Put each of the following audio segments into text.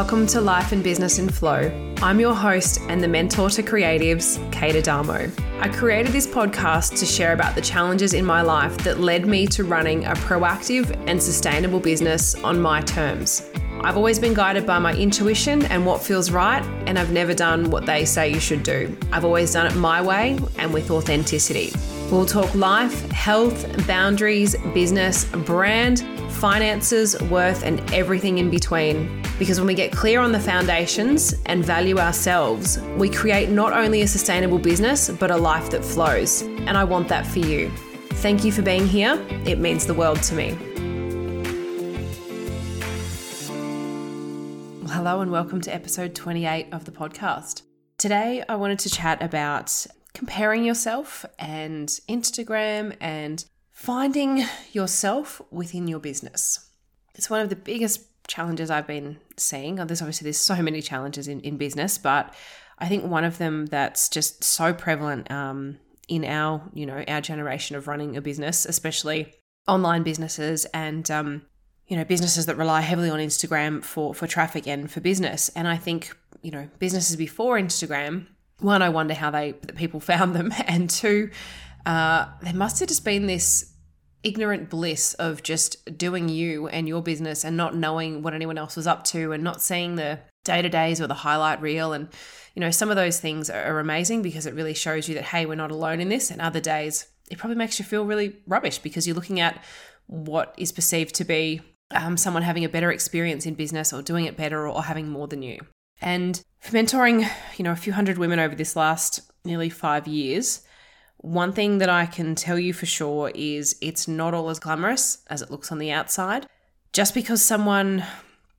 Welcome to Life and Business in Flow. I'm your host and the mentor to creatives, Kate Adamo. I created this podcast to share about the challenges in my life that led me to running a proactive and sustainable business on my terms. I've always been guided by my intuition and what feels right, and I've never done what they say you should do. I've always done it my way and with authenticity. We'll talk life, health, boundaries, business, brand, finances, worth, and everything in between. Because when we get clear on the foundations and value ourselves, we create not only a sustainable business, but a life that flows. And I want that for you. Thank you for being here. It means the world to me. hello, and welcome to episode 28 of the podcast. Today, I wanted to chat about comparing yourself and Instagram and finding yourself within your business. It's one of the biggest challenges I've been seeing. There's obviously there's so many challenges in, in business, but I think one of them that's just so prevalent um, in our you know our generation of running a business, especially online businesses and um, you know businesses that rely heavily on Instagram for for traffic and for business. And I think you know businesses before Instagram. One, I wonder how they people found them, and two, uh, there must have just been this ignorant bliss of just doing you and your business and not knowing what anyone else was up to and not seeing the day to days or the highlight reel. And, you know, some of those things are amazing because it really shows you that, hey, we're not alone in this. And other days, it probably makes you feel really rubbish because you're looking at what is perceived to be um, someone having a better experience in business or doing it better or, or having more than you. And for mentoring, you know, a few hundred women over this last nearly five years, one thing that I can tell you for sure is it's not all as glamorous as it looks on the outside. Just because someone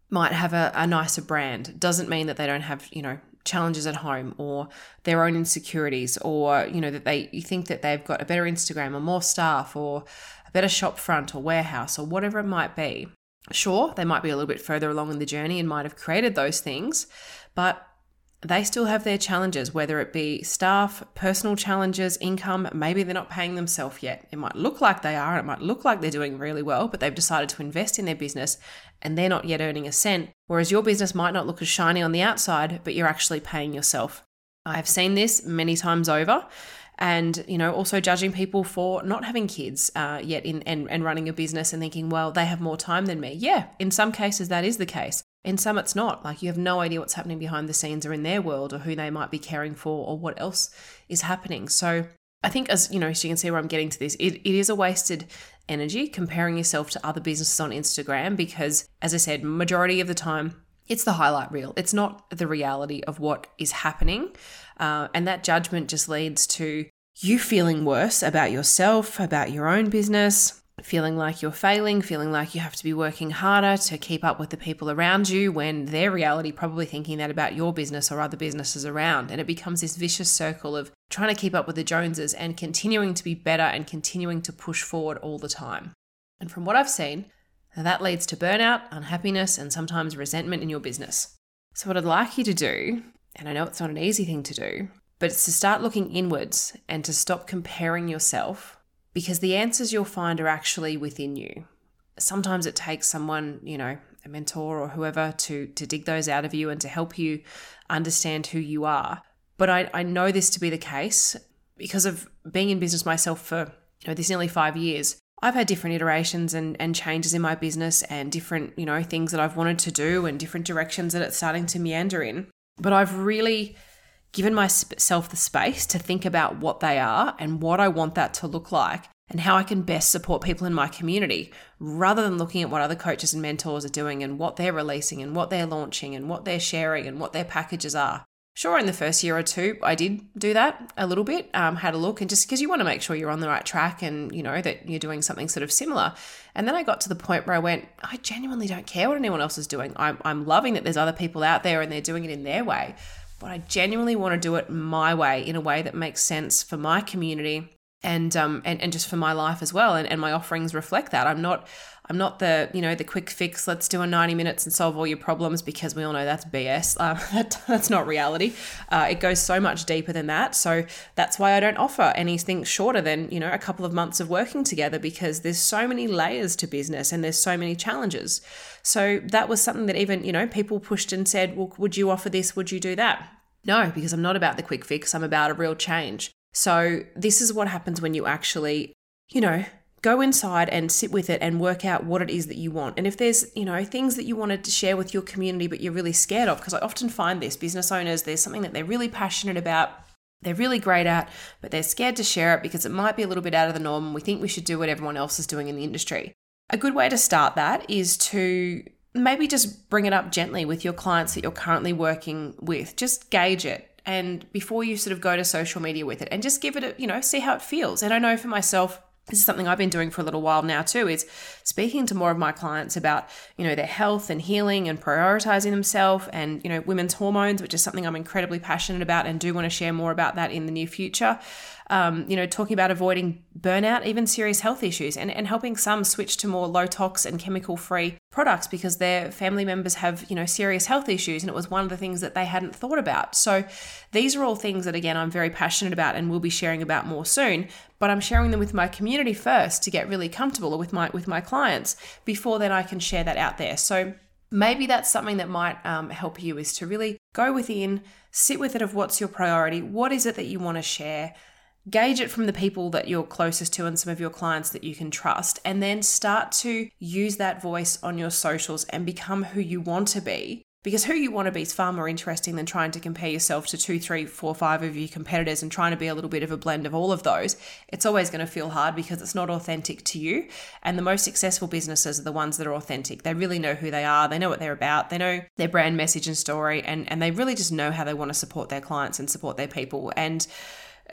might have a, a nicer brand doesn't mean that they don't have, you know, challenges at home or their own insecurities or, you know, that they you think that they've got a better Instagram or more staff or a better shop front or warehouse or whatever it might be. Sure, they might be a little bit further along in the journey and might have created those things, but they still have their challenges, whether it be staff, personal challenges, income. Maybe they're not paying themselves yet. It might look like they are, it might look like they're doing really well, but they've decided to invest in their business and they're not yet earning a cent. Whereas your business might not look as shiny on the outside, but you're actually paying yourself. I've seen this many times over. And, you know, also judging people for not having kids uh, yet in, and, and running a business and thinking, well, they have more time than me. Yeah, in some cases, that is the case. In some, it's not. Like you have no idea what's happening behind the scenes or in their world or who they might be caring for or what else is happening. So I think, as you know, so you can see where I'm getting to this, it, it is a wasted energy comparing yourself to other businesses on Instagram because, as I said, majority of the time, it's the highlight reel. It's not the reality of what is happening. Uh, and that judgment just leads to you feeling worse about yourself, about your own business, feeling like you're failing, feeling like you have to be working harder to keep up with the people around you when their reality probably thinking that about your business or other businesses around. And it becomes this vicious circle of trying to keep up with the Joneses and continuing to be better and continuing to push forward all the time. And from what I've seen, that leads to burnout, unhappiness, and sometimes resentment in your business. So, what I'd like you to do, and I know it's not an easy thing to do, but it's to start looking inwards and to stop comparing yourself because the answers you'll find are actually within you. Sometimes it takes someone, you know, a mentor or whoever to to dig those out of you and to help you understand who you are. But I, I know this to be the case because of being in business myself for you know this nearly five years. I've had different iterations and, and changes in my business and different, you know, things that I've wanted to do and different directions that it's starting to meander in. But I've really given myself the space to think about what they are and what I want that to look like and how I can best support people in my community rather than looking at what other coaches and mentors are doing and what they're releasing and what they're launching and what they're sharing and what their packages are. Sure, in the first year or two, I did do that a little bit, um, had a look, and just because you want to make sure you're on the right track and you know that you're doing something sort of similar. And then I got to the point where I went, I genuinely don't care what anyone else is doing. I'm, I'm loving that there's other people out there and they're doing it in their way but I genuinely want to do it my way in a way that makes sense for my community and um and, and just for my life as well and, and my offerings reflect that. I'm not i'm not the you know the quick fix let's do a 90 minutes and solve all your problems because we all know that's bs um, that, that's not reality. Uh, it goes so much deeper than that. So that's why i don't offer anything shorter than you know a couple of months of working together because there's so many layers to business and there's so many challenges. So that was something that even you know people pushed and said well would you offer this? Would you do that? No, because I'm not about the quick fix, I'm about a real change. So, this is what happens when you actually, you know, go inside and sit with it and work out what it is that you want. And if there's, you know, things that you wanted to share with your community but you're really scared of, because I often find this business owners, there's something that they're really passionate about, they're really great at, but they're scared to share it because it might be a little bit out of the norm and we think we should do what everyone else is doing in the industry. A good way to start that is to maybe just bring it up gently with your clients that you're currently working with. Just gauge it and before you sort of go to social media with it and just give it a, you know, see how it feels. And I know for myself, this is something I've been doing for a little while now too, is speaking to more of my clients about, you know, their health and healing and prioritizing themselves and, you know, women's hormones, which is something I'm incredibly passionate about and do want to share more about that in the near future um, you know, talking about avoiding burnout, even serious health issues, and, and helping some switch to more low tox and chemical free products because their family members have, you know, serious health issues. And it was one of the things that they hadn't thought about. So these are all things that, again, I'm very passionate about and will be sharing about more soon. But I'm sharing them with my community first to get really comfortable with my with my clients before then I can share that out there. So maybe that's something that might um, help you is to really go within, sit with it of what's your priority, what is it that you want to share, Gauge it from the people that you're closest to and some of your clients that you can trust, and then start to use that voice on your socials and become who you want to be. Because who you want to be is far more interesting than trying to compare yourself to two, three, four, five of your competitors and trying to be a little bit of a blend of all of those. It's always going to feel hard because it's not authentic to you. And the most successful businesses are the ones that are authentic. They really know who they are, they know what they're about, they know their brand message and story, and, and they really just know how they want to support their clients and support their people. And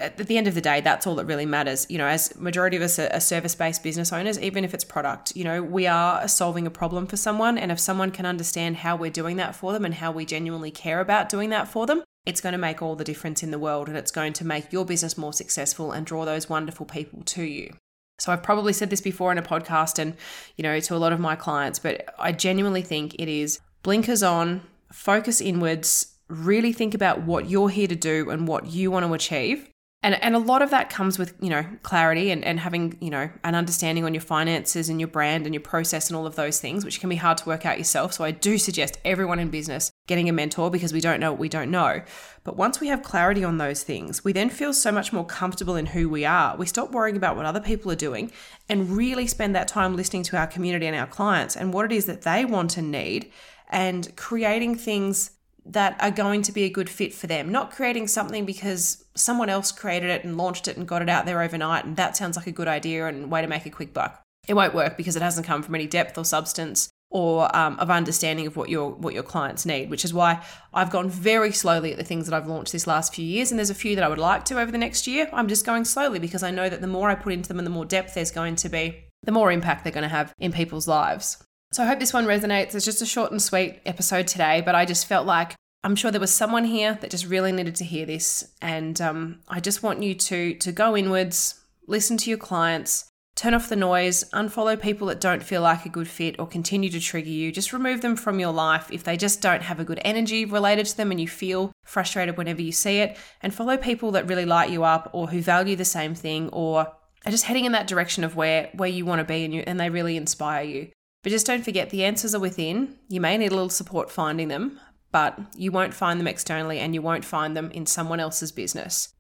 at the end of the day, that's all that really matters. You know, as majority of us are service-based business owners, even if it's product, you know, we are solving a problem for someone, and if someone can understand how we're doing that for them and how we genuinely care about doing that for them, it's going to make all the difference in the world, and it's going to make your business more successful and draw those wonderful people to you. So I've probably said this before in a podcast, and you know, to a lot of my clients, but I genuinely think it is blinkers on, focus inwards, really think about what you're here to do and what you want to achieve and, and a lot of that comes with you know clarity and, and having you know an understanding on your finances and your brand and your process and all of those things which can be hard to work out yourself. So i do suggest everyone in business getting a mentor because we don't know what we don't know. But once we have clarity on those things we then feel so much more comfortable in who we are. We stop worrying about what other people are doing and really spend that time listening to our community and our clients and what it is that they want and need and creating things that are going to be a good fit for them, not creating something because someone else created it and launched it and got it out there overnight and that sounds like a good idea and way to make a quick buck. It won't work because it hasn't come from any depth or substance or um, of understanding of what your what your clients need, which is why I've gone very slowly at the things that I've launched this last few years, and there's a few that I would like to over the next year. I'm just going slowly because I know that the more I put into them and the more depth there's going to be, the more impact they're going to have in people's lives. So I hope this one resonates. It's just a short and sweet episode today, but I just felt like I'm sure there was someone here that just really needed to hear this, and um, I just want you to to go inwards, listen to your clients, turn off the noise, unfollow people that don't feel like a good fit or continue to trigger you. Just remove them from your life if they just don't have a good energy related to them and you feel frustrated whenever you see it, and follow people that really light you up or who value the same thing or are just heading in that direction of where where you want to be and you and they really inspire you. But just don't forget the answers are within. You may need a little support finding them, but you won't find them externally and you won't find them in someone else's business.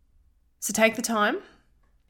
So take the time.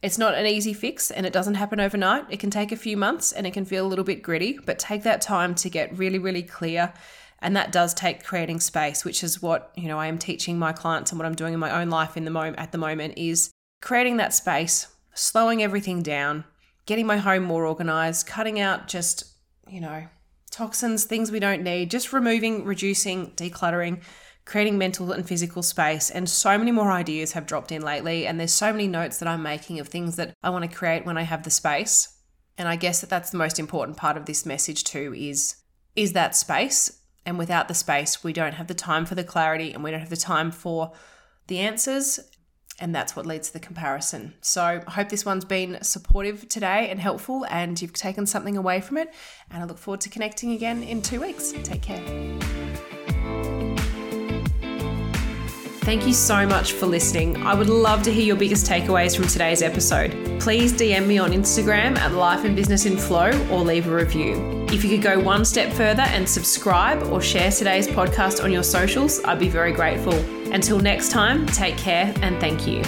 It's not an easy fix and it doesn't happen overnight. It can take a few months and it can feel a little bit gritty, but take that time to get really, really clear. And that does take creating space, which is what, you know, I am teaching my clients and what I'm doing in my own life in the moment at the moment is creating that space, slowing everything down, getting my home more organized, cutting out just, you know, toxins, things we don't need, just removing, reducing, decluttering, creating mental and physical space. And so many more ideas have dropped in lately. And there's so many notes that I'm making of things that I want to create when I have the space. And I guess that that's the most important part of this message too is is that space. And without the space, we don't have the time for the clarity and we don't have the time for the answers. And that's what leads to the comparison. So I hope this one's been supportive today and helpful, and you've taken something away from it. And I look forward to connecting again in two weeks. Take care. Thank you so much for listening. I would love to hear your biggest takeaways from today's episode. Please DM me on Instagram at Life and Business in Flow or leave a review. If you could go one step further and subscribe or share today's podcast on your socials, I'd be very grateful. Until next time, take care and thank you.